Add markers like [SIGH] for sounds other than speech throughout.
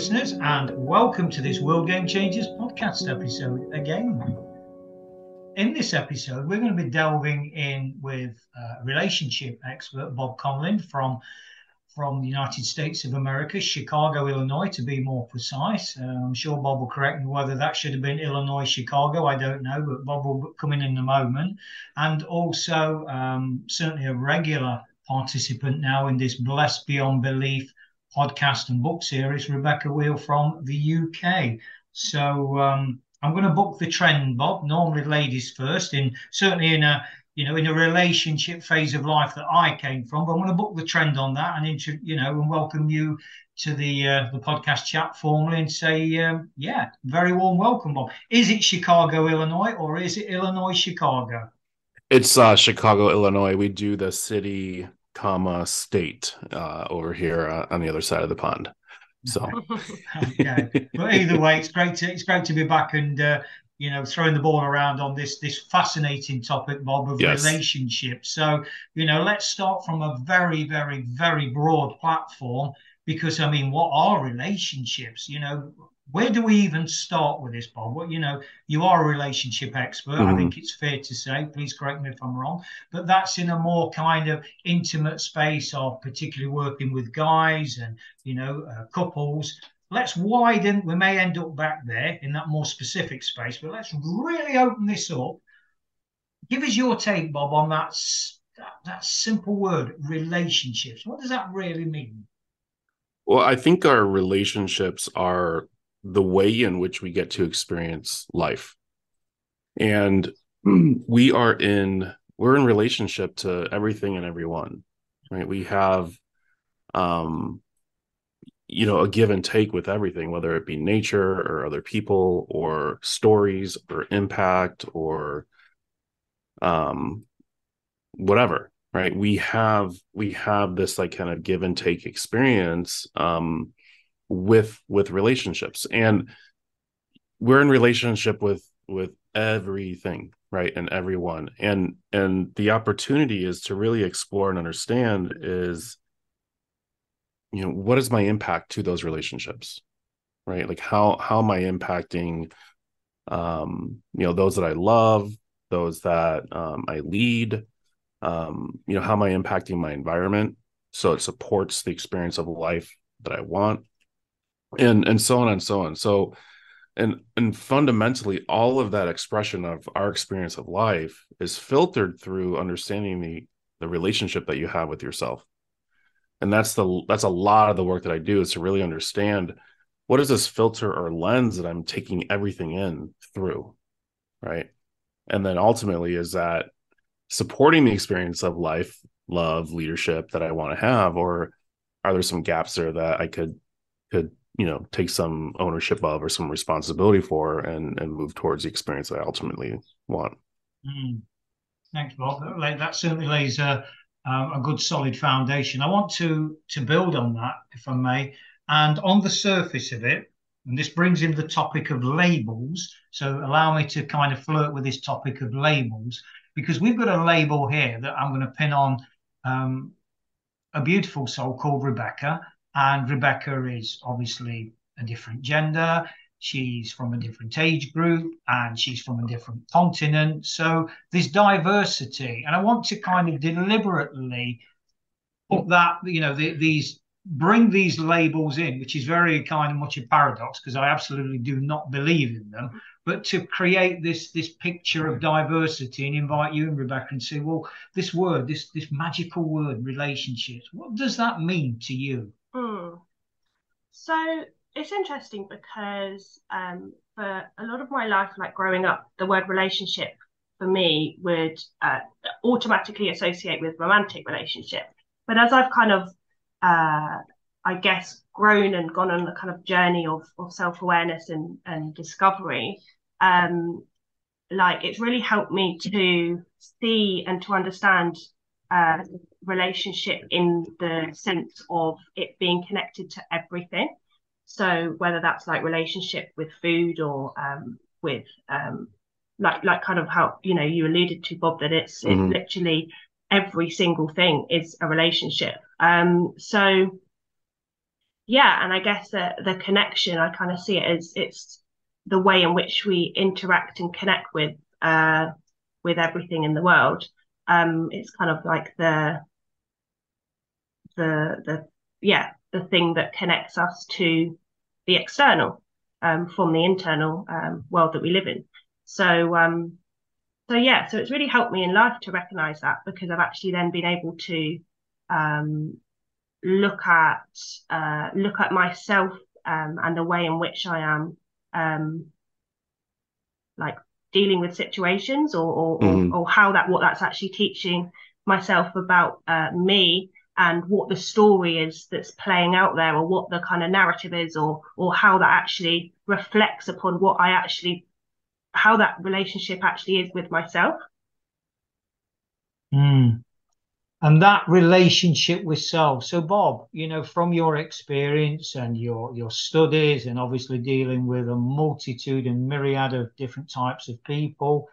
Listeners, and welcome to this World Game Changers podcast episode again. In this episode, we're going to be delving in with uh, relationship expert Bob Conlin from from the United States of America, Chicago, Illinois, to be more precise. Uh, I'm sure Bob will correct me whether that should have been Illinois, Chicago. I don't know, but Bob will come in in a moment. And also, um, certainly a regular participant now in this Blessed Beyond Belief podcast and book series, Rebecca Wheele from the UK. So um, I'm going to book the trend, Bob. Normally, ladies first, in certainly in a you know in a relationship phase of life that I came from. But I'm going to book the trend on that and intro, you know and welcome you to the uh, the podcast chat formally and say um, yeah, very warm welcome, Bob. Is it Chicago, Illinois, or is it Illinois, Chicago? It's uh, Chicago, Illinois. We do the city comma state uh, over here uh, on the other side of the pond. So, [LAUGHS] okay. But either way, it's great to it's great to be back and uh, you know throwing the ball around on this this fascinating topic, Bob, of Yes. relationships. So you know, let's start from a very very very broad platform because I mean, what are relationships? You know. Where do we even start with this, Bob? What you know, you are a relationship expert. I Mhm. think it's fair to say. Please correct me if I'm wrong but that's in a more kind of intimate space of particularly working with guys and you know uh, couples let's widen we may end up back there in that more specific space but let's really open this up give us your take bob on that that, that simple word relationships what does that really mean well, I think our relationships are the way in which we get to experience life. And [CLEARS THROAT] we are in we're in relationship to everything and everyone, right? We have um you know a give and take with everything whether it be nature or other people or stories or impact or um whatever right we have we have this like kind of give and take experience um with with relationships. And we're in relationship with with everything right and everyone. And and the opportunity is to really explore and understand is you know what is my impact to those relationships right? Like how how am i impacting um you know those that i love those that um, i lead? Um you know how am i impacting my environment so it supports the experience of life that i want and and so on and so on. So and and fundamentally all of that expression of our experience of life is filtered through understanding the the relationship that you have with yourself. And that's the that's a lot of the work that i do is to really understand what is this filter or lens that i'm taking everything in through right? And then ultimately is that supporting the experience of life love leadership that i want to have or are there some gaps there that i could could you know take some ownership of or some responsibility for and and move towards the experience i ultimately want Mm. Thanks, Bob. That That certainly lays a, um, a good solid foundation. I want to to build on that, if I may. And on the surface of it, and this brings in the topic of labels. So allow me to kind of flirt with this topic of labels, because we've got a label here that I'm going to pin on um, a beautiful soul called Rebecca. And Rebecca is obviously a different gender. She's from a different age group and she's from a different continent. So there's diversity. And I want to kind of deliberately put that, you know, the, these bring these labels in, which is very kind of much a paradox because I absolutely do not believe in them. But to create this this picture of diversity and invite you and Rebecca and say, well, this word, this this magical word, relationships, what does that mean to you? Mm. So it's interesting because um, for a lot of my life, like growing up, the word relationship for me would uh, automatically associate with romantic relationship. but as I've kind of, uh, I guess, grown and gone on the kind of journey of, of self awareness and, and discovery, um, like it's really helped me to see and to understand uh, relationship in the sense of it being connected to everything. So whether that's like relationship with food or um, with um, like like kind of how you know you alluded to Bob that it's mm-hmm. it's literally every single thing is a relationship. Um, so yeah, and I guess the the connection I kind of see it as it's the way in which we interact and connect with uh, with everything in the world. Um, it's kind of like the the the yeah the thing that connects us to the external um, from the internal um, world that we live in. So, um, so yeah, so it's really helped me in life to recognize that because I've actually then been able to um, look at uh, look at myself um, and the way in which I am um, like dealing with situations or or, mm-hmm. or, or how that what that's actually teaching myself about uh, me and what the story is that's playing out there or what the kind of narrative is or or how that actually reflects upon what I actually how that relationship actually is with myself. Mm. And that relationship with self. So, Bob, you know, from your experience and your your studies, and obviously dealing with a multitude and myriad of different types of people,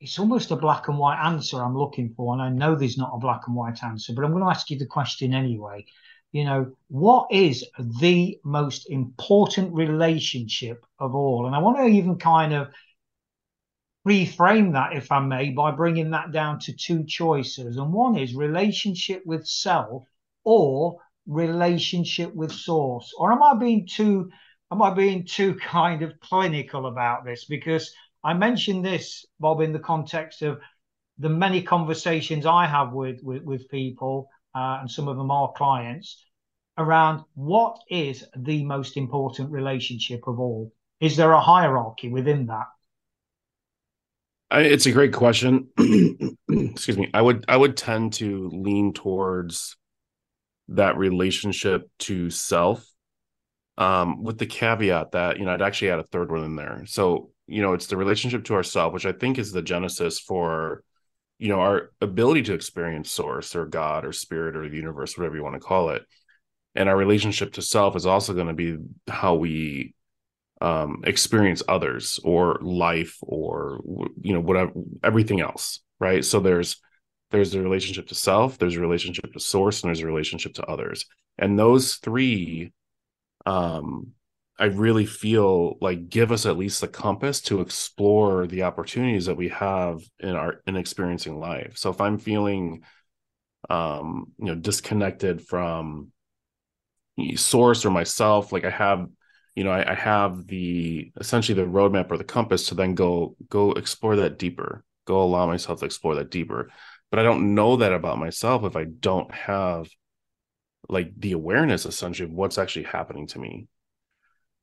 it's almost a black and white answer I'm looking for. And I know there's not a black and white answer, but I'm going to ask you the question anyway. You know, what is the most important relationship of all? And I want to even kind of reframe that, if I may, by bringing that down to two choices. And one is relationship with self or relationship with source. Or am I being too am I being too [LAUGHS] kind of clinical about this? Because I mentioned this, Bob, in the context of the many conversations I have with with, with people, uh, and some of them are clients, around what is the most important relationship of all. Is there a hierarchy within that? I, it's a great question. [CLEARS THROAT] Excuse me. I would I would tend to lean towards that relationship to self, um, with the caveat that you know I'd actually add a third one in there. So you know it's the relationship to ourself which i think is the genesis for you know our ability to experience source or god or spirit or the universe whatever you want to call it and our relationship to self is also going to be how we um experience others or life or you know whatever everything else right so there's there's a relationship to self there's a relationship to source and there's a relationship to others and those three um I really feel like give us at least the compass to explore the opportunities that we have in our in experiencing life. So if I'm feeling um you know disconnected from source or myself, like I have you know I, I have the essentially the roadmap or the compass to then go go explore that deeper, go allow myself to explore that deeper. But I don't know that about myself if I don't have like the awareness essentially of what's actually happening to me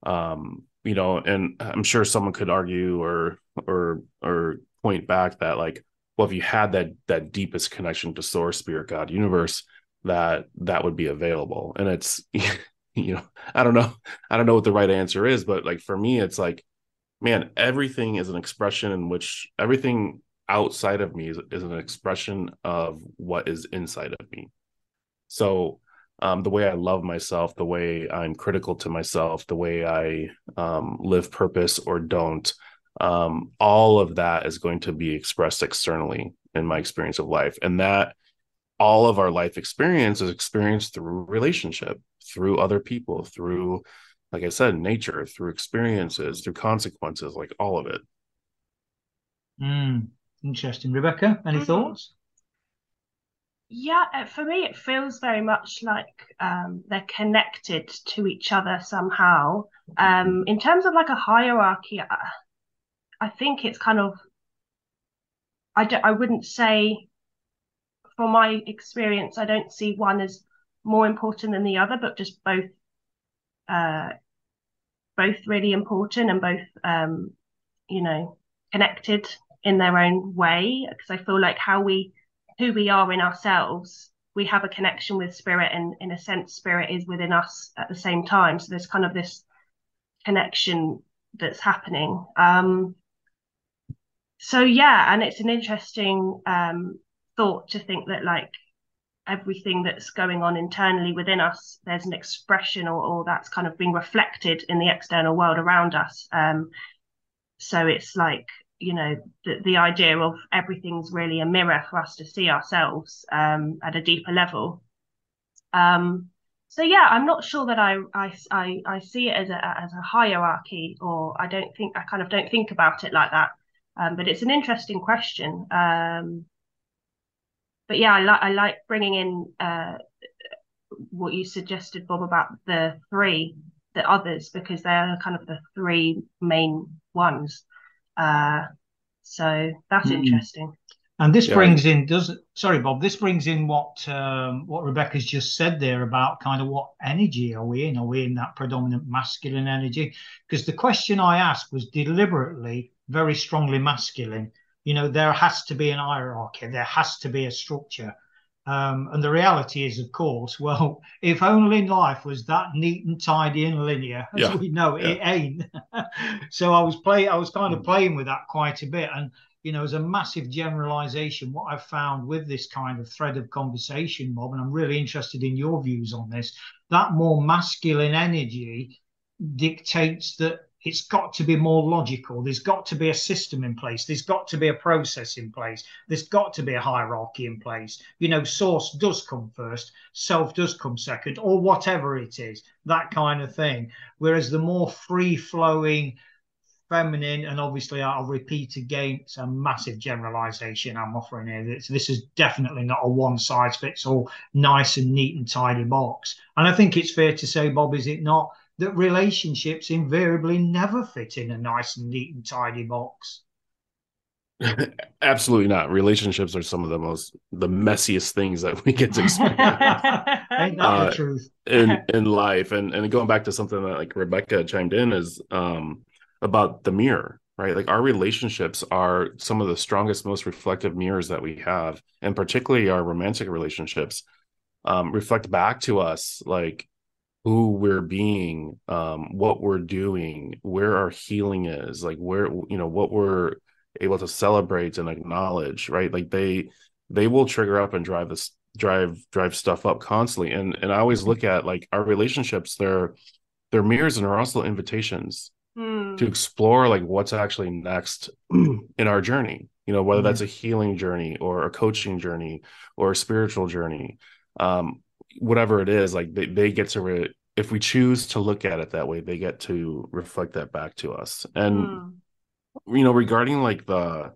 um you know and i'm sure someone could argue or or or point back that like well if you had that that deepest connection to source spirit god universe that that would be available and it's [LAUGHS] [LAUGHS] you know i don't know i don't know what the right answer is but like for me it's like man everything is an expression in which everything outside of me is, is an expression of what is inside of me so um, the way I love myself, the way I'm critical to myself, the way I um, live purpose or don't, um, all of that is going to be expressed externally in my experience of life. And that all of our life experience is experienced through relationship, through other people, through, like I said, nature, through experiences, through consequences, like all of it. Mm, interesting. Rebecca, any mm-hmm. thoughts? Yeah, uh, for me, it feels very much like um, they're connected to each other somehow. Um, in terms of like a hierarchy, I, I think it's kind of, I, don't, I wouldn't say, from my experience, I don't see one as more important than the other, but just both, uh, both really important and both, um, you know, connected in their own way. Because I feel like how we who we are in ourselves, we have a connection with spirit, and in a sense, spirit is within us at the same time. So there's kind of this connection that's happening. Um, so yeah, and it's an interesting um, thought to think that like everything that's going on internally within us, there's an expression or, or that's kind of being reflected in the external world around us. Um, so it's like you know the, the idea of everything's really a mirror for us to see ourselves um, at a deeper level. Um, so yeah i'm not sure that I, I i i see it as a as a hierarchy or i don't think i kind of don't think about it like that. Um, but it's an interesting question. Um, but yeah i like i like bringing in uh, what you suggested bob about the three the others because they're kind of the three main ones uh, so that's mm. interesting. And this yeah. brings in does sorry Bob, this brings in what um, what Rebecca's just said there about kind of what energy are we in? Are we in that predominant masculine energy? Because the question I asked was deliberately very strongly masculine. You know, there has to be an hierarchy, there has to be a structure. Um, and the reality is, of course, [LAUGHS] well, if only life was that neat and tidy and linear, as yeah. we know, yeah. it ain't. [LAUGHS] so I was play, I was kind of mm. playing with that quite a bit, and you know, as a massive generalization, what I've found with this kind of thread of conversation, Bob, and I'm really interested in your views on this, that more masculine energy dictates that it's got to be more logical. There's got to be a system in place. There's got to be a process in place. There's got to be a hierarchy in place. You know, source does come first, self does come second, or whatever it is, that kind of thing. Whereas the more free flowing, feminine, and obviously I'll repeat again, it's a massive generalization I'm offering here. This, this is definitely not a one size fits all, nice and neat and tidy box. And I think it's fair to say, Bob, is it not? That relationships invariably never fit in a nice and neat and tidy box. [LAUGHS] Absolutely not. Relationships are some of the most the messiest things that we get to [LAUGHS] experience. Ain't that uh, the truth? in in life. And and going back to something that like Rebecca chimed in is um about the mirror, right? Like our relationships are some of the strongest, most reflective mirrors that we have, and particularly our romantic relationships um reflect back to us like who we're being um what we're doing where our healing is like where you know what we're able to celebrate and acknowledge right like they they will trigger up and drive this drive drive stuff up constantly and and i always look at like our relationships they're they're mirrors and are also invitations mm. to explore like what's actually next [CLEARS THROAT] in our journey you know whether mm. that's a healing journey or a coaching journey or a spiritual journey um whatever it is like they, they get to re- if we choose to look at it that way they get to reflect that back to us. And mm. you know regarding like the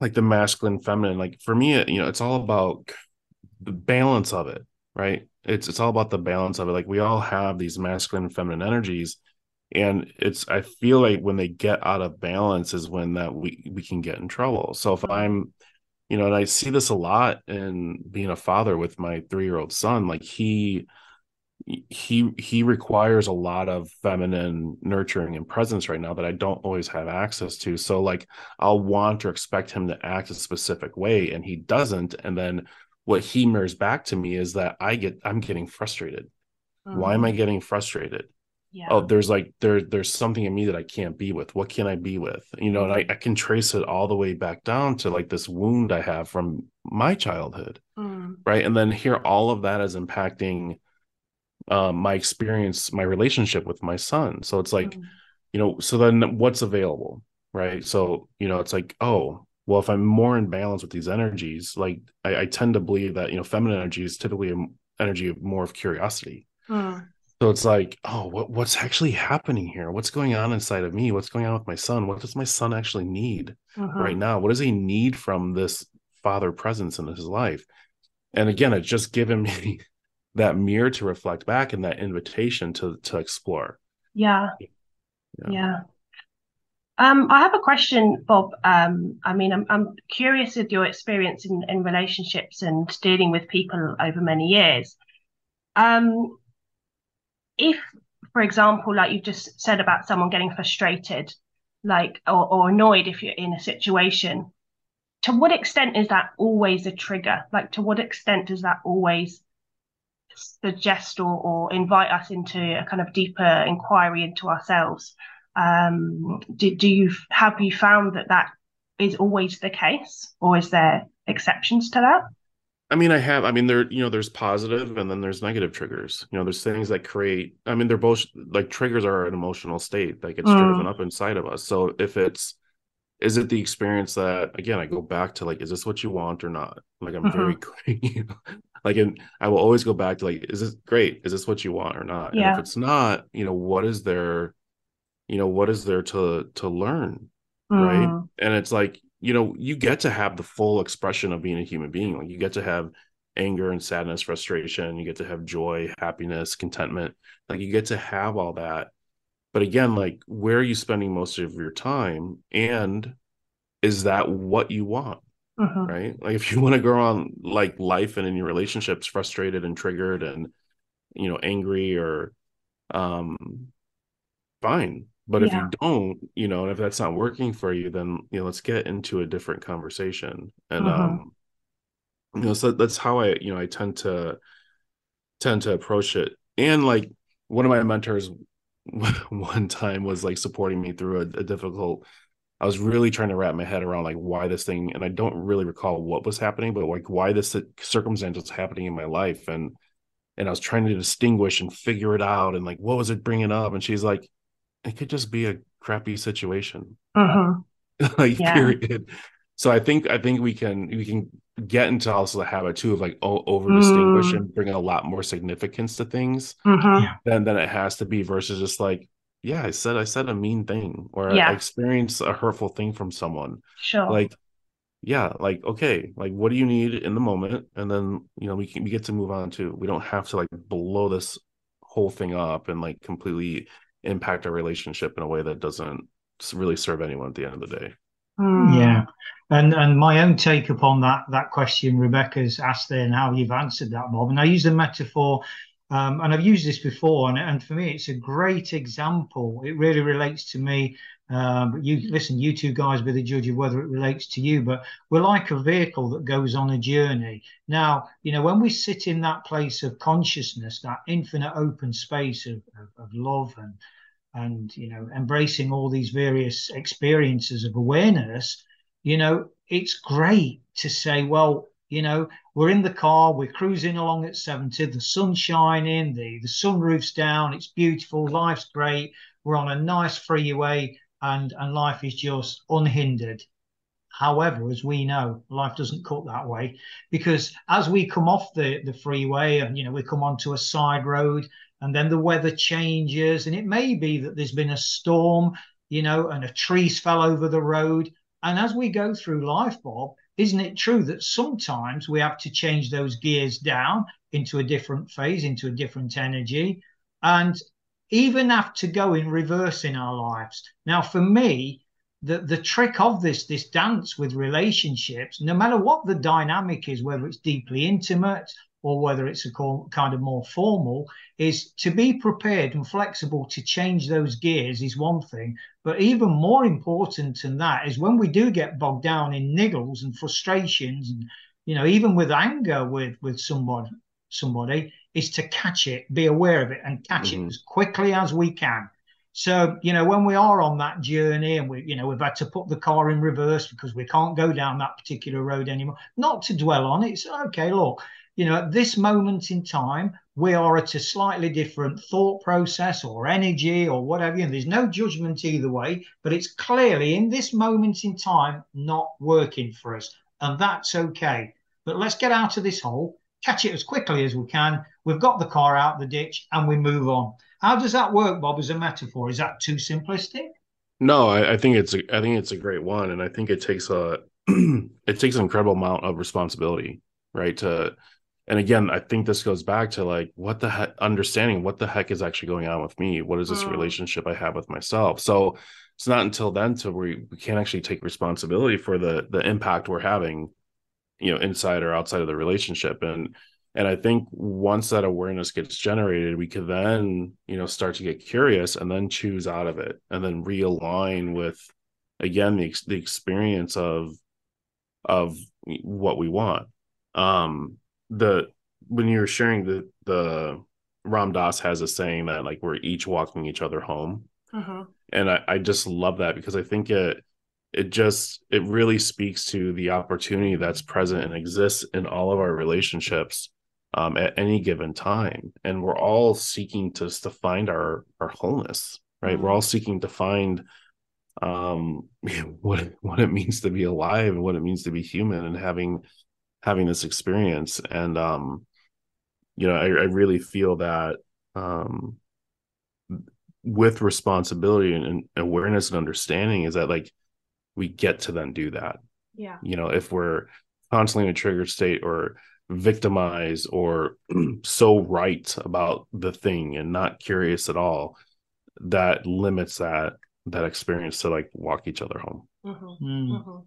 like the masculine feminine like for me you know it's all about the balance of it right? It's it's all about the balance of it. Like we all have these masculine and feminine energies and it's i feel like when they get out of balance is when that we we can get in trouble. So if i'm you know, and I see this a lot in being a father with my three year old son. Like he, he he requires a lot of feminine nurturing and presence right now that I don't always have access to. So like I'll want or expect him to act a specific way and he doesn't and then what he mirrors back to me is that I get I'm getting frustrated. Mm-hmm. Why am I mm. getting frustrated? Yeah. oh there's like there there's something in me that i can't be with what can i be with you know and I, I can trace it all the way back down to like this wound i have from my childhood mm. right and then here all of that is impacting um, my experience my relationship with my son so it's like mm. you know so then what's available right so you know it's like oh well if i'm more in balance with these energies like i, I tend to believe that you know feminine energy is typically an energy of more of curiosity mm. So it's like, oh, what, what's actually happening here? What's going on inside of me? What's going on with my son? What does my son actually need uh-huh. right now? What does he need from this father presence in his life? And again, it's just given [LAUGHS] me that mirror to reflect back and that invitation to to explore. Yeah. Yeah. yeah. Um, I have a question, Bob. Um, I mean, I'm, I'm curious of your experience in, in relationships and dealing with people over many years. Um, if, for example, like you just said about someone getting frustrated, like or, or annoyed if you're in a situation, to what extent is that always a trigger? Like, to what extent does that always suggest or, or invite us into a kind of deeper inquiry into ourselves? Um, do, do you have you found that that is always the case, or is there exceptions to that? I mean, I have. I mean, there, you know, there's positive and then there's negative triggers. You know, there's things that create. I mean, they're both like triggers are an emotional state that gets mm. driven up inside of us. So if it's is it the experience that again i go back to like is this what you want or not like i'm very mm-hmm. [LAUGHS] you know like and i will always go back to like is this great is this what you want or not yeah. and if it's not you know what is there you know what is there to to learn mm. right and it's like you know you get to have the full expression of being a human being. Like you get to have anger and sadness frustration. You get to have joy happiness contentment. Like you get to have all that. But again like where are you spending most of your time? And is that what you want? Uh-huh. right? Like if you want to go on like life and in your relationships frustrated and triggered and you know angry or um fine but yeah. if you don't you know and if that's not working for you then you know let's get into a different conversation and uh-huh. um you know so that's how i you know i tend to tend to approach it and like one of my mentors [LAUGHS] one time was like supporting me through a, a, difficult i was really trying to wrap my head around like why this thing and i don't really recall what was happening but like why this circumstance was happening in my life and and i was trying to distinguish and figure it out and like what was it bringing up and she's like it could just be a crappy situation uh-huh. [LAUGHS] like yeah. period so i think i think we can we can get into also the habit too of like over distinguish mm. and bring a lot more significance to things mm-hmm. than than it has to be versus just like yeah i said i said a mean thing or yeah. i experienced a hurtful thing from someone sure like yeah like okay like what do you need in the moment and then you know we can we get to move on too we don't have to like blow this whole thing up and like completely impact our relationship in a way that doesn't really serve anyone at the end of the day Mm. Yeah, and and my own take upon that that question Rebecca's asked there and how you've answered that, Bob. And I use the metaphor, um, and I've used this before, and, and for me it's a great example. It really relates to me. Um, but you listen, you two guys be the judge of whether it relates to you. But we're like a vehicle that goes on a journey. Now, you know, when we sit in that place of consciousness, that infinite open space of, of, of love and and you know embracing all these various experiences of awareness you know it's great to say well you know we're in the car we're cruising along at 70 the sun's shining the the sunroof's down it's beautiful life's great we're on a nice freeway and and life is just unhindered. However, as we know, life doesn't cut that way because as we come off the, the freeway and you know we come onto a side road and then the weather changes and it may be that there's been a storm you know and a tree's fell over the road. And as we go through life bob isn't it true that sometimes we have to change those gears down into a different phase into a different energy? And even have to go in reverse in our lives now for me the, the trick of this this dance with relationships no matter what the dynamic is whether it's deeply intimate or whether it's a kind of more formal, is to be prepared and flexible to change those gears is one thing. But even more important than that is when we do get bogged down in niggles and frustrations, and you know, even with anger with with somebody, somebody is to catch it, be aware of it, and catch mm-hmm. it as quickly as we can. So, you know, when we are on that journey and we, you know, we've had to put the car in reverse because we can't go down that particular road anymore, not to dwell on it. It's okay, look, you know, at this moment in time, we are at a slightly different thought process or energy or whatever. And there's no judgment either way, but it's clearly in this moment in time not working for us. And that's okay. But let's get out of this hole, catch it as quickly as we can. We've got the car out the ditch and we move on. How does that work, Bob, as a metaphor? Is that too simplistic? No, I, I think it's a, I think it's a great one, and I think it takes a [CLEARS THROAT] it takes an incredible amount of responsibility, right? To and again i think this goes back to like what the heck understanding what the heck is actually going on with me what is this mm. relationship i have with myself so it's not until then to where we can actually take responsibility for the the impact we're having you know inside or outside of the relationship. And and i think once that awareness gets generated we can then you know start to get curious and then choose out of it and then realign with again the, the experience of of what we want. Um the when you're sharing the the ram dass has a saying that like we're each walking each other home. Mm-hmm. and I, I just love that because i think it it just it really speaks to the opportunity that's present and exists in all of our relationships um, at any given time. And we're all seeking to to find our our wholeness right? Mhm. we're all seeking to find um [LAUGHS] what what it means to be alive and what it means to be human and having having this experience. And um you know i, I really feel that um with responsibility and, and awareness and understanding is that like we get to then do that Yeah. you know if we're constantly in a triggered state or victimized or [CLEARS THROAT] so right about the thing and not curious at all that limits that that experience to like walk each other home Mm-hmm. Mm. Mm-hmm.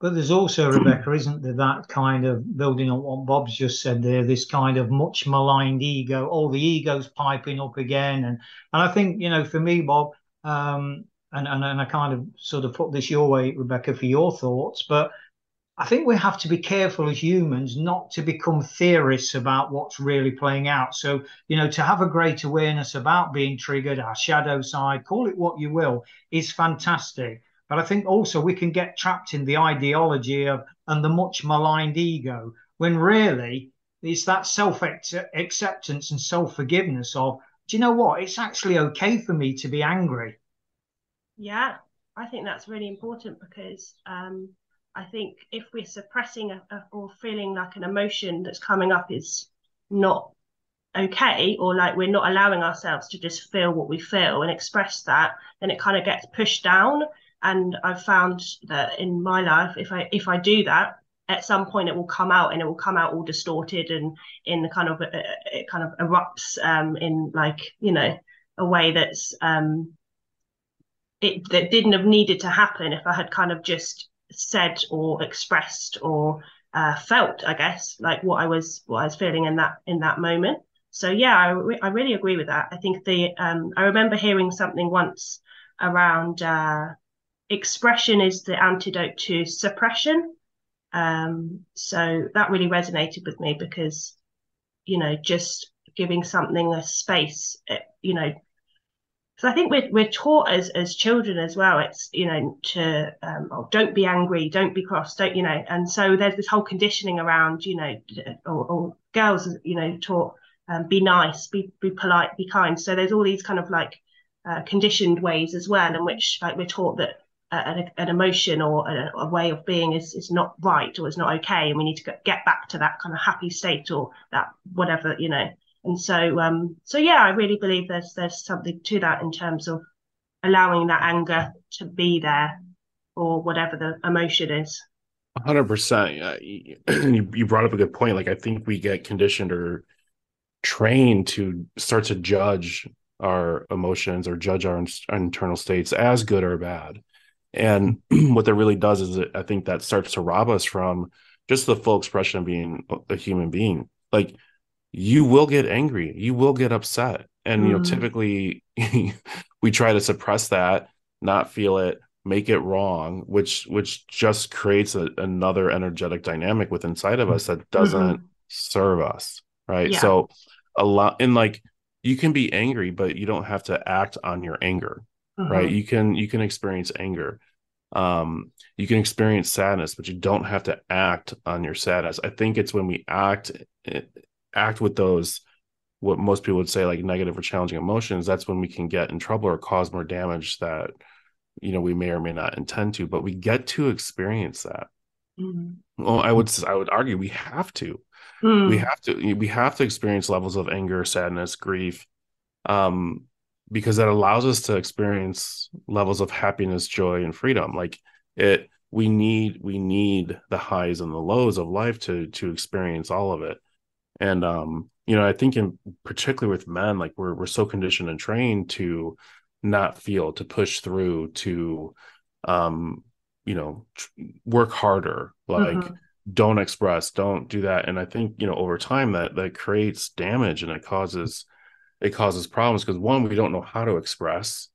But there's also, [CLEARS THROAT] Rebecca, isn't there, that kind of building on what Bob's just said there, this kind of much maligned ego, all the egos piping up again. And and I think, you know, for me, Bob, um, and, and, and I kind of sort of put this your way, Rebecca, for your thoughts, but I think we have to be careful as humans not to become theorists about what's really playing out. So, you know, to have a great awareness about being triggered, our shadow side, call it what you will, is fantastic. But I think also we can get trapped in the ideology of and the much maligned ego when really it's that self acceptance and self forgiveness of, do you know what? It's actually okay for me to be angry. Yeah, I think that's really important because um, I think if we're suppressing a, a, or feeling like an emotion that's coming up is not okay, or like we're not allowing ourselves to just feel what we feel and express that, then it kind of gets pushed down. And I've found that in my life, if I if I do that, at some point it will come out and it will come out all distorted and in the kind of it kind of erupts um, in like you know a way that's um, it that didn't have needed to happen if I had kind of just said or expressed or uh, felt, I guess, like what I was what I was feeling in that in that moment. So yeah, I, re- I really agree with that. I think the um, I remember hearing something once around uh, expression is the antidote to suppression. Um, so that really resonated with me because you know just giving something a space, it, you know, so I think we're we're taught as as children as well. It's you know to um, oh, don't be angry, don't be cross, don't you know. And so there's this whole conditioning around you know, or, or girls you know taught um, be nice, be be polite, be kind. So there's all these kind of like uh, conditioned ways as well, in which like we're taught that uh, an, an emotion or a, a, way of being is is not right or is not okay, and we need to get back to that kind of happy state or that whatever you know. And so, um, so yeah, I really believe there's there's something to that in terms of allowing that anger to be there, or whatever the emotion is. hundred percent. [CLEARS THROAT] You you brought up a good point. Like I think we get conditioned or trained to start to judge our emotions or judge our, our internal states as good or bad. And [CLEARS THROAT] what that really does is it, I think that starts to rob us from just the full expression of being a human being. Like you will get angry you will get upset and you know Mm. typically [LAUGHS] we try to suppress that not feel it make it wrong which which just creates a, another energetic dynamic with inside of us that doesn't serve us right Yeah. so a lot and like you can be angry but you don't have to act on your anger right Mhm. you can you can experience anger um you can experience sadness but you don't have to act on your sadness i think it's when we act eh, act with those what most people would say like negative or challenging emotions that's when we can get in trouble or cause more damage that you know we may or may not intend to but we get to experience that Mhm. well i would i would argue we have to Mm. we have to we have to experience levels of anger sadness grief um because that allows us to experience levels of happiness joy and freedom like it we need we need the highs and the lows of life to to experience all of it and um you know i think in particularly with men like we're we're so conditioned and trained to not feel to push through to um you know tr- work harder like Mhm. don't express don't do that. And i think you know over time that that creates damage and it causes it causes problems because one we don't know how to express.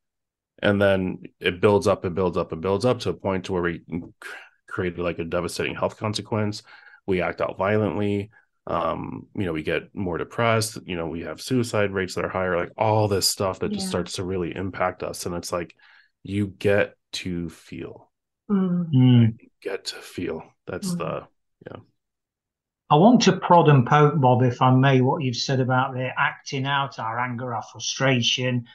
And then it builds up and builds up and builds up to a point to where we c- created like a devastating health consequence. We act out violently um you know we get more depressed you know we have suicide rates that are higher like all this stuff that yeah. just starts to really impact us and it's like you get to feel mm. mm. get to feel that's mm. the yeah I want to prod and poke, Bob, if I may, what you've said about the acting out our anger, our frustration.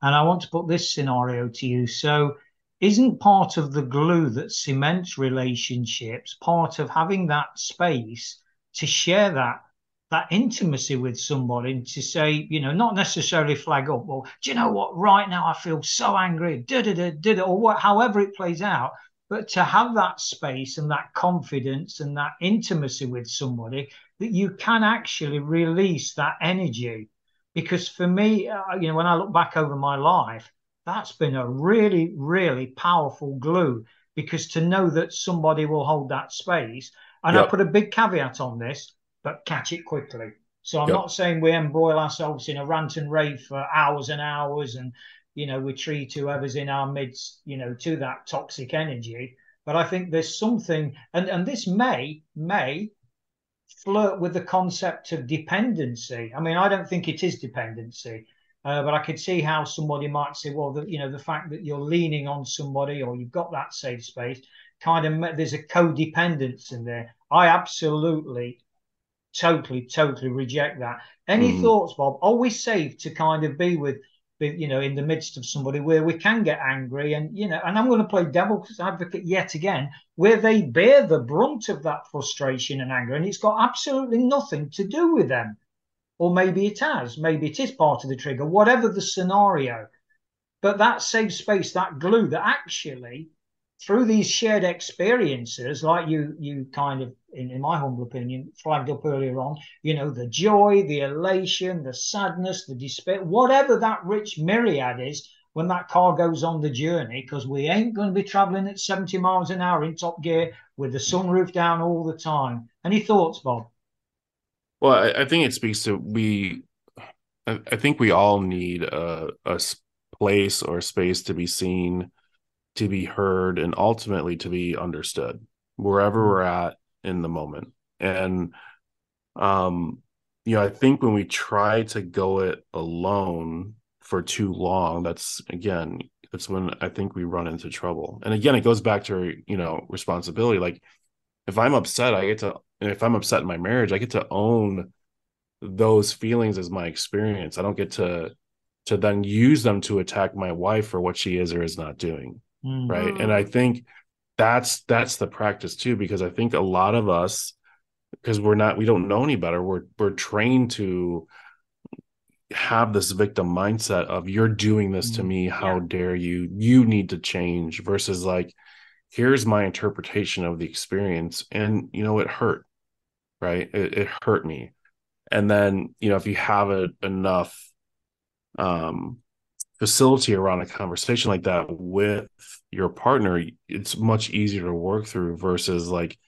And I want to put this scenario to you. So, isn't part of the glue that cements relationships part of having that space to share that that intimacy with somebody and to say, you know, not necessarily flag up, well, do you know what? Right now I feel so angry, da da da da, or what, however it plays out. But to have that space and that confidence and that intimacy with somebody that you can actually release that energy. Because for me, uh, you know, when I look back over my life, that's been a really, really powerful glue because to know that somebody will hold that space. And yep. I put a big caveat on this, but catch it quickly. So I'm yep. not saying we embroil ourselves in a rant and rave for hours and hours and, you know, we treat whoever's in our midst, you know, to that toxic energy. But I think there's something, and, and this may, may flirt with the concept of dependency. I mean, I don't think it is dependency. Uh, but I could see how somebody might say, well, the, you know, the fact that you're leaning on somebody or you've got that safe space, kind of there's a codependence in there. I absolutely, totally, totally reject that. Any mm. thoughts, Bob? Always safe to kind of be with, you know, in the midst of somebody where we can get angry and, you know, and I'm going to play devil's advocate yet again, where they bear the brunt of that frustration and anger, and it's got absolutely nothing to do with them or maybe it has, maybe it is part of the trigger, whatever the scenario. But that safe space, that glue that actually, through these shared experiences, like you you kind of, in, in my humble opinion, flagged up earlier on, you know, the joy, the elation, the sadness, the despair, whatever that rich myriad is when that car goes on the journey, because we ain't going to be traveling at 70 miles an hour in top gear with the sunroof down all the time. Any thoughts, Bob? Well, I, I think it speaks to we. I, I think we all need a, a place or space to be seen, to be heard, and ultimately to be understood wherever mm-hmm. we're at in the moment. And um, you know, I think when we try to go it alone for too long, that's again, that's when I think we run into trouble. And again, it goes back to you know responsibility. Like if I'm upset, I get to and if i'm upset in my marriage i get to own those feelings as my experience i don't get to to then use them to attack my wife for what she is or is not doing mm-hmm. right and i think that's that's the practice too because i think a lot of us because we're not we don't know any better we're we're trained to have this victim mindset of you're doing this to mm-hmm. me how yeah. dare you you need to change versus like here's my interpretation of the experience and you know it hurt right it, it hurt me and then you know if you have a, enough um facility around a conversation like that with your partner it's much easier to work through versus like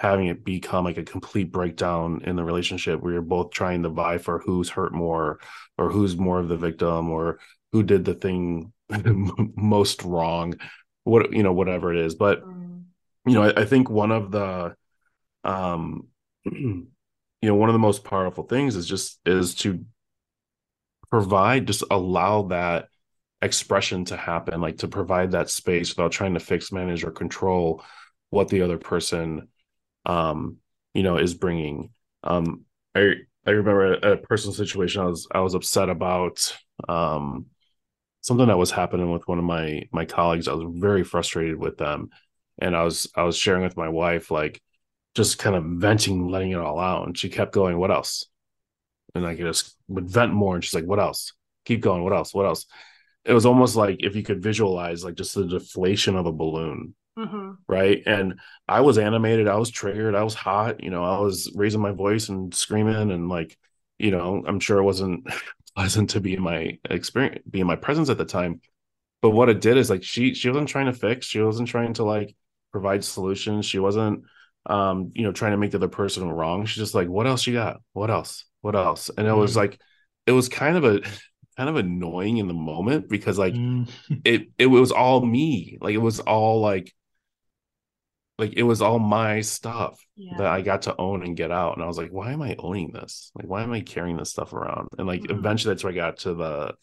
having it become like a complete breakdown in the relationship where you're both trying to vie for who's hurt more or who's more of the victim or who did the thing [LAUGHS] most wrong what you know whatever it is but mm. you know I, I, think one of the um [CLEARS THROAT] you know one of the most powerful things is just is to provide just allow that expression to happen like to provide that space without trying to fix manage or control what the other person um you know is bringing um i i remember a, a personal situation i was i was upset about um something that was happening with one of my my colleagues. I was very frustrated with them, and I was I was sharing with my wife like just kind of venting, letting it all out, and she kept going, "What else?" And I could just would vent more, and she's like, "What else? Keep going. What else? What else?" It was almost like if you could visualize like just the deflation of a balloon. Mm-hmm. Right. And I was animated. I was triggered. I was hot. You know, I was raising my voice and screaming and like, you know, I'm sure it wasn't [LAUGHS] pleasant to be in my experience, be in my presence at the time. But what it did is like she she wasn't trying to fix, she wasn't trying to like provide solutions, she wasn't um you know trying to make the other person wrong. She's just like, what else you got? What else? What else? And it was mm. like it was kind of a [LAUGHS] kind of annoying in the moment because like mm. [LAUGHS] it it was all me. Like it was all like like it was all my stuff Yeah. that I got to own and get out. And I was like, why am I owning this? Like, why am I carrying this stuff around? And like Mhm. eventually that's where I got to the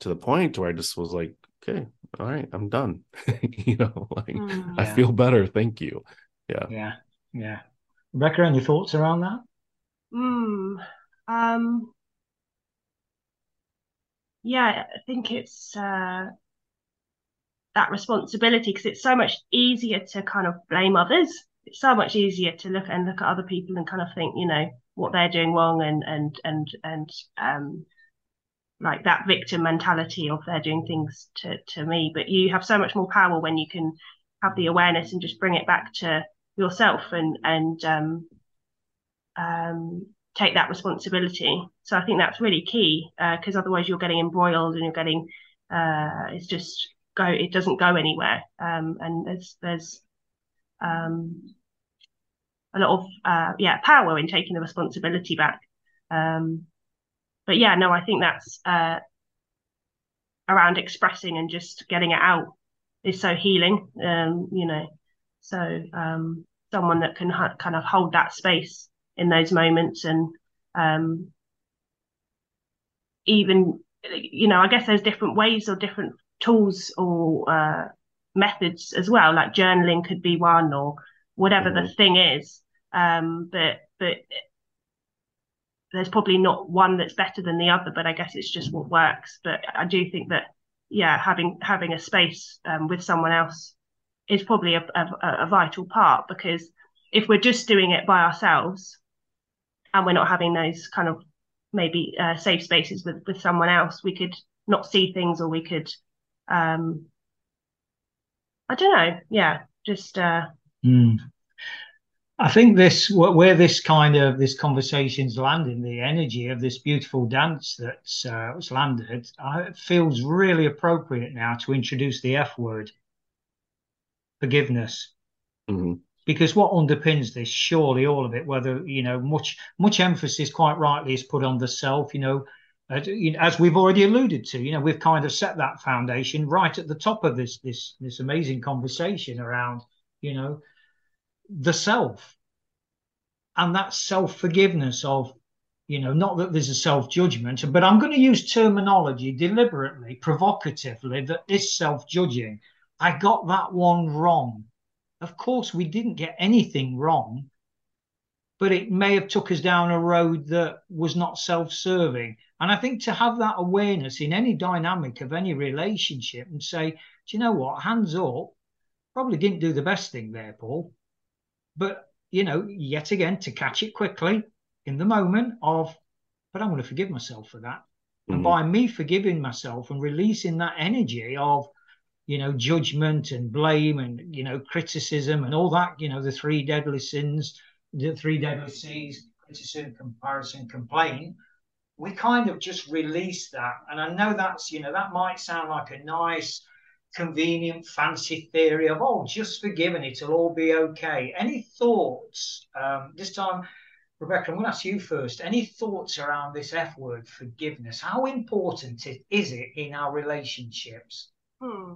to the point where I just was like, okay, all right, I'm done. [LAUGHS] you know, like Mm. I feel better. Thank you. Yeah. Yeah, yeah. Rebecca, any thoughts around that? Mm, um, yeah, I think it's uh, that responsibility because it's so much easier to kind of blame others. It's so much easier to look and look at other people and kind of think, you know, what they're doing wrong and and and and um, like that victim mentality of they're doing things to to me. But you have so much more power when you can have the awareness and just bring it back to yourself and and um, um, take that responsibility. So I think that's really key because otherwise you're getting embroiled and you're getting uh, it's just go it doesn't go anywhere. Um, and there's there's um, a lot of uh, yeah power in taking the responsibility back. Um, but yeah, no, I think that's uh, around expressing and just getting it out is so healing. Um, you know, so um, someone that can ha- kind of hold that space in those moments and um, even you know i guess there's different ways or different tools or uh, methods as well like journaling could be one or whatever the thing is. Um, but but there's probably not one that's better than the other but i guess it's just what works. But i do think that yeah having having a space um, with someone else is probably a, a, a vital part because if we're just doing it by ourselves and we're not having those kind of maybe uh, safe spaces with with someone else we could not see things or we could um i don't know yeah just uh Mm. I think this where this kind of this conversation's landing, the energy of this beautiful dance that's uh, that's landed, uh, it feels really appropriate now to introduce the F word, forgiveness. Mhm. Because what underpins this surely all of it whether you know much much emphasis quite rightly is put on the self you know. Uh, you know, as we've already alluded to you know we've kind of set that foundation right at the top of this this this amazing conversation around you know the self. And that self forgiveness of you know not that there's a self judgment but i'm going to use terminology deliberately provocatively that is self judging i got that one wrong of course, we didn't get anything wrong, but it may have took us down a road that was not self-serving. And I think to have that awareness in any dynamic of any relationship and say, do you know what, hands up, probably didn't do the best thing there, Paul. But you know, yet again, to catch it quickly in the moment of, but I'm going to forgive myself for that. And Mhm. by me forgiving myself and releasing that energy of you know, judgment and blame and, you know, criticism and all that, you know, the three deadly sins, the three deadly C's, criticism, comparison, complaint, we kind of just release that. And I know that's, you know, that might sound like a nice, convenient, fancy theory of, oh, just forgive and it'll all be okay. Any thoughts? Um, this time, Rebecca, I'm going to ask you first. Any thoughts around this F word, forgiveness? How important is it in our relationships? Hmm.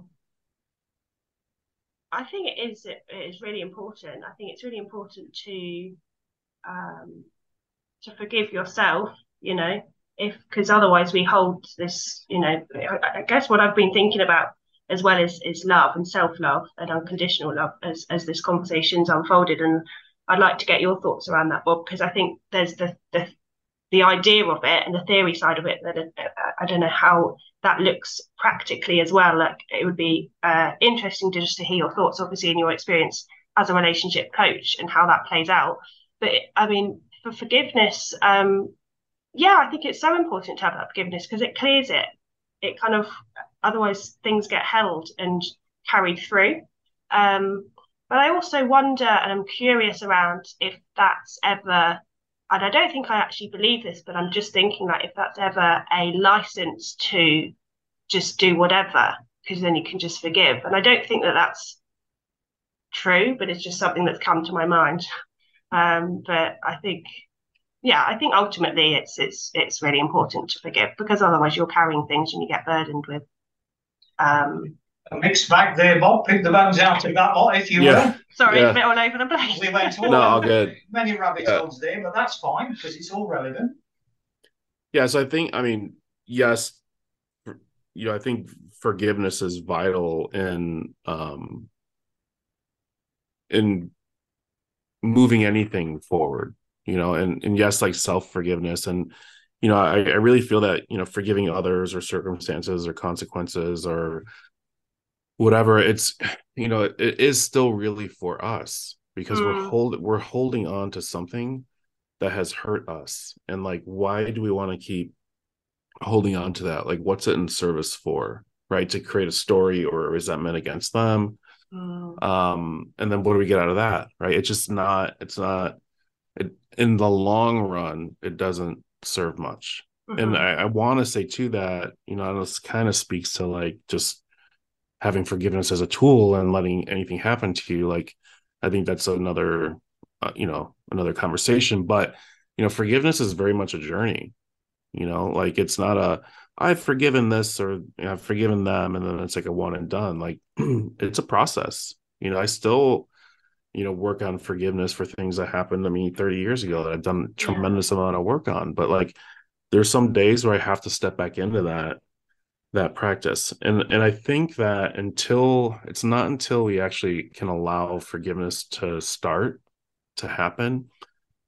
I think it is it is really important. I think it's really important to um to forgive yourself, you know, if because otherwise we hold this, you know, I, I guess what I've been thinking about as well is is love and self-love and unconditional love as as this conversation's unfolded. And I'd like to get your thoughts around that, Bob, because I think there's the the the idea of it and the theory side of it that uh, I don't know how that looks practically as well. Like it would be uh, interesting to just to hear your thoughts, obviously, in your experience as a relationship coach and how that plays out. But I mean, for forgiveness, um, yeah, I think it's so important to have that forgiveness because it clears it. It kind of otherwise things get held and carried through. Um, but I also wonder, and I'm curious around if that's ever and I don't think I actually believe this, but I'm just thinking like if that's ever a license to just do whatever, because then you can just forgive. And I don't think that that's true, but it's just something that's come to my mind. Um, but I think, yeah, I think ultimately it's it's it's really important to forgive because otherwise you're carrying things and you get burdened with. Um, a mixed bag there, Bob. Pick the bones out of that lot, if you Yeah. will. Sorry, Yeah. a bit all over the place. We went all No, all over good. many rabbit Yeah. holes there, but that's fine because it's all relevant. Yeah, so I think I mean, yes, you know, I think forgiveness is vital in um in moving anything forward, you know, and and yes, like self-forgiveness and you know, I, I really feel that, you know, forgiving others or circumstances or consequences or whatever, it's you know, it, it is still really for us because we're Mm. hold we're holding on to something that has hurt us. And like why do we want to keep holding on to that like what's it in service for right to create a story or a resentment against them Mm. um and then what do we get out of that right it's just not it's not it, in the long run it doesn't serve much and Mhm. i, I want to say too that you know this kind of speaks to like just having forgiveness as a tool and letting anything happen to you like i think that's another uh, you know another conversation. But you know forgiveness is very much a journey you know? Like it's not a i've forgiven this or i've forgiven them and then it's like a one and done. Like [CLEARS THROAT] it's a process. You know i still you know work on forgiveness for things that happened to me 30 years ago that i've done a tremendous amount of work on. But like there's some days where i have to step back into that that practice. And and i think that until it's not until we actually can allow forgiveness to start to happen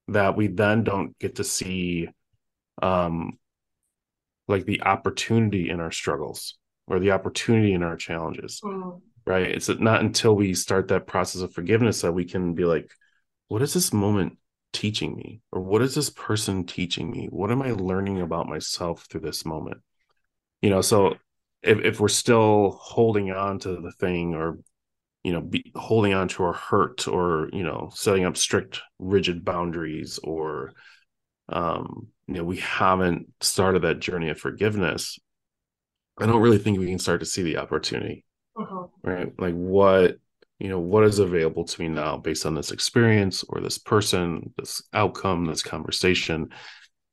that we then don't get to see um like the opportunity in our struggles or the opportunity in our challenges Mm. right? It's not until we start that process of forgiveness that we can be like what is this moment teaching me? Or what is this person teaching me? What am i learning about myself through this moment you know so if, if we're still holding on to the thing or you know be holding on to our hurt or you know setting up strict rigid boundaries or um you know we haven't started that journey of forgiveness i don't really think we can start to see the opportunity. Mhm. right? Like what you know what is available to me now based on this experience or this person this outcome this conversation?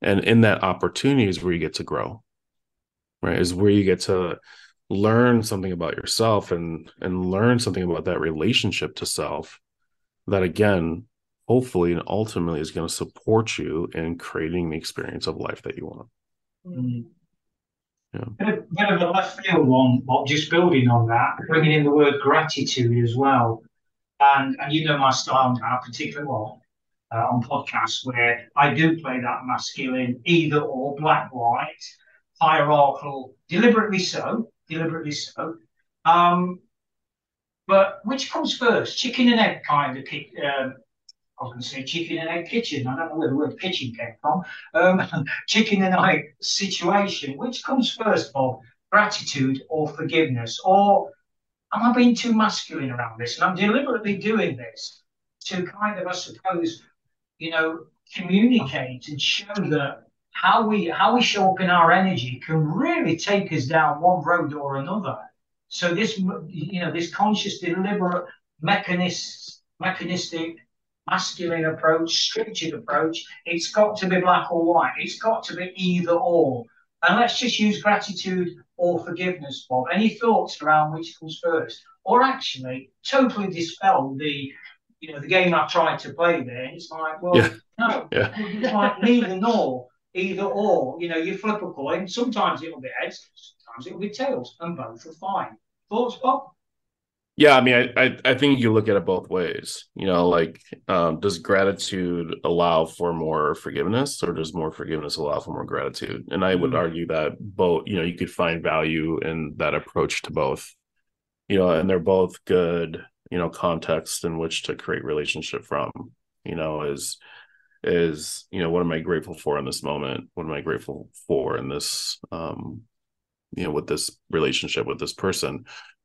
And in that opportunity is where you get to grow right is where you get to learn something about yourself and and learn something about that relationship to self that again hopefully and ultimately is going to support you in creating the experience of life that you want Mm. Yeah. Bit of, bit of a left field one, Bob, just building on that, bringing in the word gratitude as well. And and you know my style now, particularly well, uh, on podcasts where I do play that masculine either or, black white, hierarchical, deliberately so, deliberately so. Um, but which comes first, chicken and egg kind of ki- um, I was going to say chicken and egg kitchen. I don't know where the word kitchen came from. Um, [LAUGHS] chicken and egg situation. Which comes first, Bob? Gratitude or forgiveness? Or am I being too masculine around this? And I'm deliberately doing this to kind of, I suppose, you know, communicate and show that how we how we show up in our energy can really take us down one road or another. So this, you know, this conscious, deliberate, mechanist, mechanistic masculine approach, structured approach, it's got to be black or white. It's got to be either or. And let's just use gratitude or forgiveness, Bob. Any thoughts around which comes first? Or actually totally dispel the, you know, the game I've tried to play there. It's like, well, Yeah. no, Yeah. it's like neither nor, either or. You know, you flip a coin, sometimes it'll be heads, sometimes it'll be tails, and both are fine. Thoughts, Bob? Yeah, I mean, I, I I think you look at it both ways. You know, like um, does gratitude allow for more forgiveness, or does more forgiveness allow for more gratitude? And I would Mm. argue that both. You know, you could find value in that approach to both. You know, and they're both good. You know, context in which to create relationship from. You know, is is you know what am I grateful for in this moment? What am I grateful for in this? Um, you know, with this relationship with this person?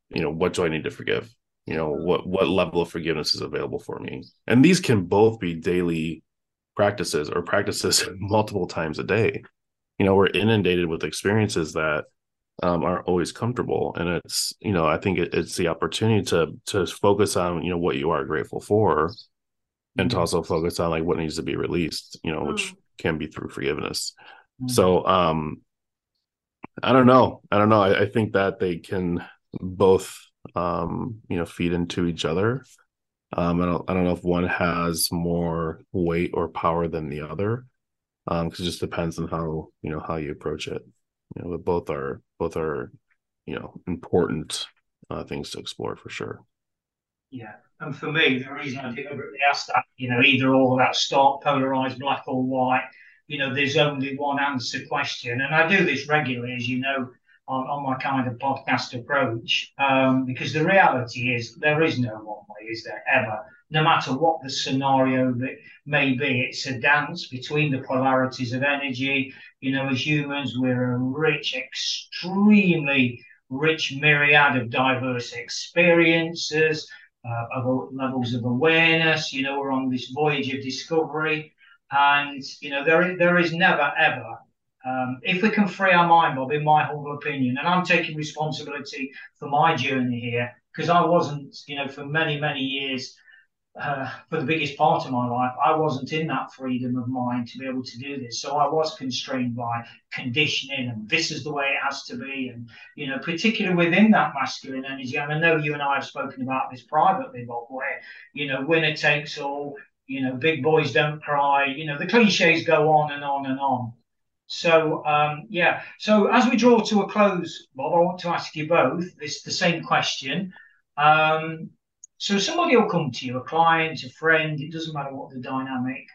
You know what do i need to forgive? You know what what level of forgiveness is available for me? And these can both be daily practices or practices [LAUGHS] multiple times a day. You know we're inundated with experiences that um, aren't always comfortable. And it's you know i think it, it's the opportunity to to focus on you know what you are grateful for and to also focus on like what needs to be released you know which Mm. can be through forgiveness Mm. so um i don't know i don't know I, I think that they can both um, you know, feed into each other. Um, I don't I don't know if one has more weight or power than the other. Um, because it just depends on how you know how you approach it. You know, but both are both are, you know, important uh, things to explore for sure. Yeah. And for me, the reason I deliberately asked that, you know, either or that stark, polarized, black or white, you know, there's only one answer question. And I do this regularly, as you know, on, on my kind of podcast approach, um, because the reality is there is no one way, is there ever? No matter what the scenario that may be, it's a dance between the polarities of energy. You know, as humans, we're a rich, extremely rich myriad of diverse experiences, uh, of levels of awareness. You know, we're on this voyage of discovery, and you know, there there is never ever um, if we can free our mind, Bob, in my humble opinion, and I'm taking responsibility for my journey here because I wasn't, you know, for many, many years, uh, for the biggest part of my life, I wasn't in that freedom of mind to be able to do this. So I was constrained by conditioning, and this is the way it has to be. And, you know, particularly within that masculine energy, and I know you and I have spoken about this privately, Bob, where, you know, winner takes all, you know, big boys don't cry, you know, the cliches go on and on and on. So um, yeah, so as we draw to a close, Bob, I want to ask you both this the same question. Um, so somebody will come to you, a client, a friend, it doesn't matter what the dynamic.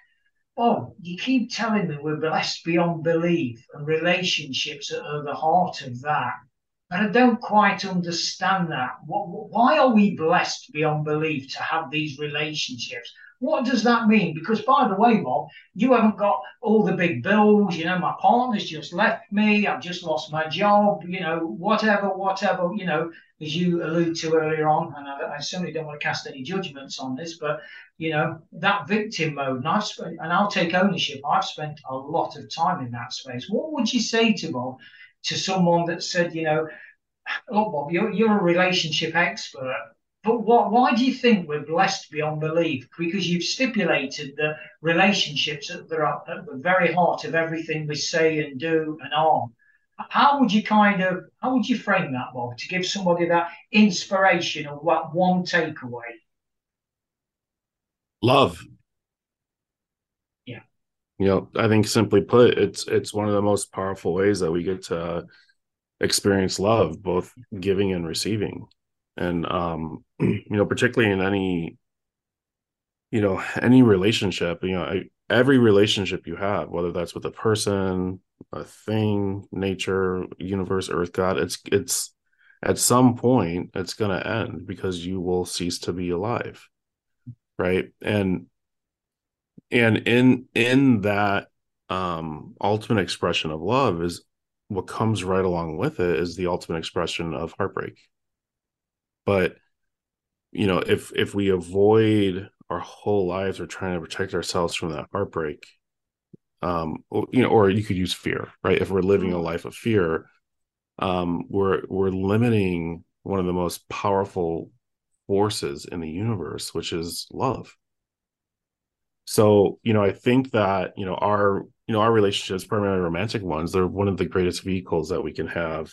Oh, you keep telling me we're blessed beyond belief, and relationships are the heart of that. But I don't quite understand that. Why are we blessed beyond belief to have these relationships? What does that mean? Because by the way, Bob, you haven't got all the big bills. You know, my partner's just left me. I've just lost my job. You know, whatever, whatever. You know, as you allude to earlier on, and I, I certainly don't want to cast any judgments on this, but you know, that victim mode, and I've spent, and I'll take ownership. I've spent a lot of time in that space. What would you say to Bob, to someone that said, you know, look, Bob, you're, you're a relationship expert but what, why do you think we're blessed beyond belief? Because you've stipulated that relationships that are at the very heart of everything we say and do and are. How would you kind of how would you frame that, Bob, to give somebody that inspiration of what one takeaway? Love. Yeah. You know, I think simply put, it's it's one of the most powerful ways that we get to experience love, both giving and receiving and um [CLEARS THROAT] you know particularly in any you know any relationship you know I, every relationship you have whether that's with a person a thing nature universe earth god it's it's at some point it's going to end because you will cease to be alive right? And and in in that um ultimate expression of love is what comes right along with it is the ultimate expression of heartbreak but you know if if we avoid our whole lives or trying to protect ourselves from that heartbreak um you know or you could use fear right if we're living a mm-hmm. life of fear um we're we're limiting one of the most powerful forces in the universe which is love so you know i think that you know our you know our relationships primarily romantic ones they're one of the greatest vehicles that we can have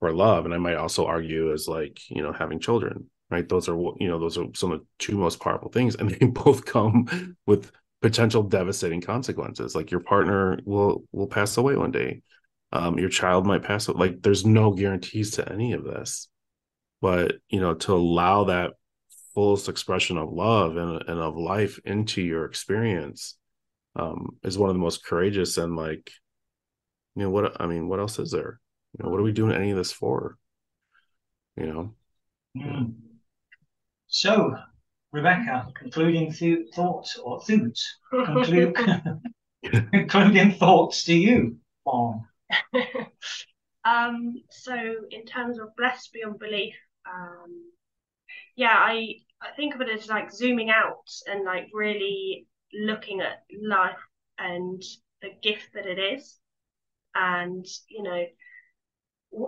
for love and i might also argue as like you know having children right? Those are you know those are some of the two most powerful things and [LAUGHS] they both come with potential devastating consequences. Like your partner will will pass away one day. Um your child might pass away like there's no guarantees to any of this. But you know to allow that fullest expression of love and, and of life into your experience um is one of the most courageous and like you know what i mean what else is there you know, what are we doing any of this for? You know. Mm. So, Rebecca, concluding th- thoughts or thoughts, conclude, [LAUGHS] concluding thoughts to you on. [LAUGHS] um. So, in terms of blessed beyond belief, um, yeah, I I think of it as like zooming out and like really looking at life and the gift that it is, and you know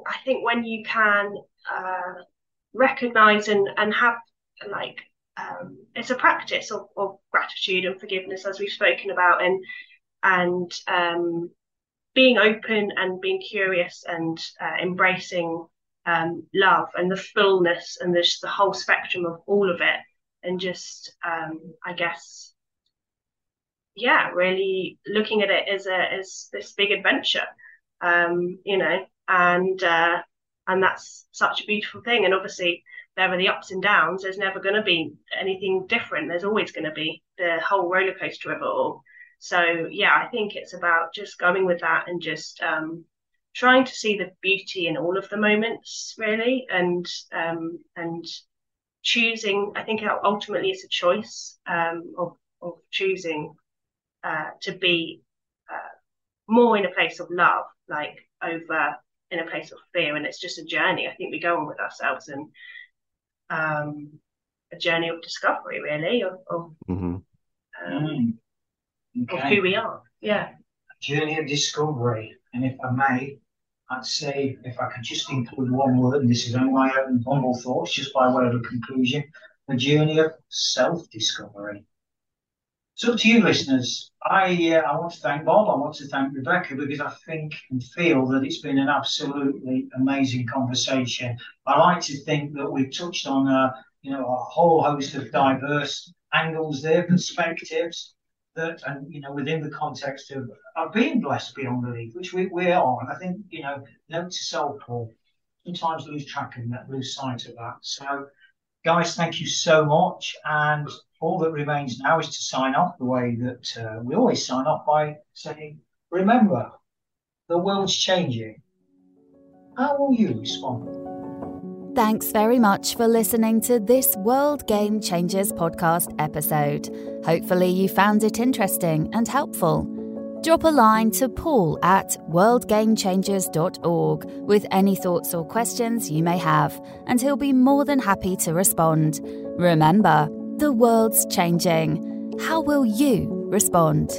I think when you can uh, recognize and, and have like um, it's a practice of, of gratitude and forgiveness as we've spoken about and and um, being open and being curious and uh, embracing um, love and the fullness and just the whole spectrum of all of it, and just um, I guess yeah, really looking at it as a as this big adventure, um, you know, and uh, and that's such a beautiful thing. And obviously, there are the ups and downs. There's never going to be anything different. There's always going to be the whole roller coaster of it all. So yeah, I think it's about just going with that and just um, trying to see the beauty in all of the moments, really, and um, and choosing. I think ultimately it's a choice um, of of choosing uh, to be uh, more in a place of love, like over in a place of fear, and it's just a journey. I think we go on with ourselves and um, a journey of discovery, really, of of, mm-hmm. um, mm. okay. of who we are. Yeah, a journey of discovery. And if I may, I'd say if I could just include one word, and this is only my own humble thoughts, just by way of a conclusion, a journey of self-discovery. So up to you listeners, I uh, I want to thank Bob. I want to thank Rebecca because I think and feel that it's been an absolutely amazing conversation. I like to think that we've touched on uh, you know a whole host of diverse angles there, perspectives that, and you know within the context of, of being blessed beyond belief, which we, we are. And I think you know note to self, Paul. Sometimes lose track and lose sight of that. So, guys, thank you so much, and all that remains now is to sign off the way that uh, we always sign off by saying, remember, the world's changing. How will you respond? Thanks very much for listening to this World Game Changers podcast episode. Hopefully, you found it interesting and helpful. Drop a line to Paul at worldgamechangers.org with any thoughts or questions you may have, and he'll be more than happy to respond. Remember, the world's changing. How will you respond?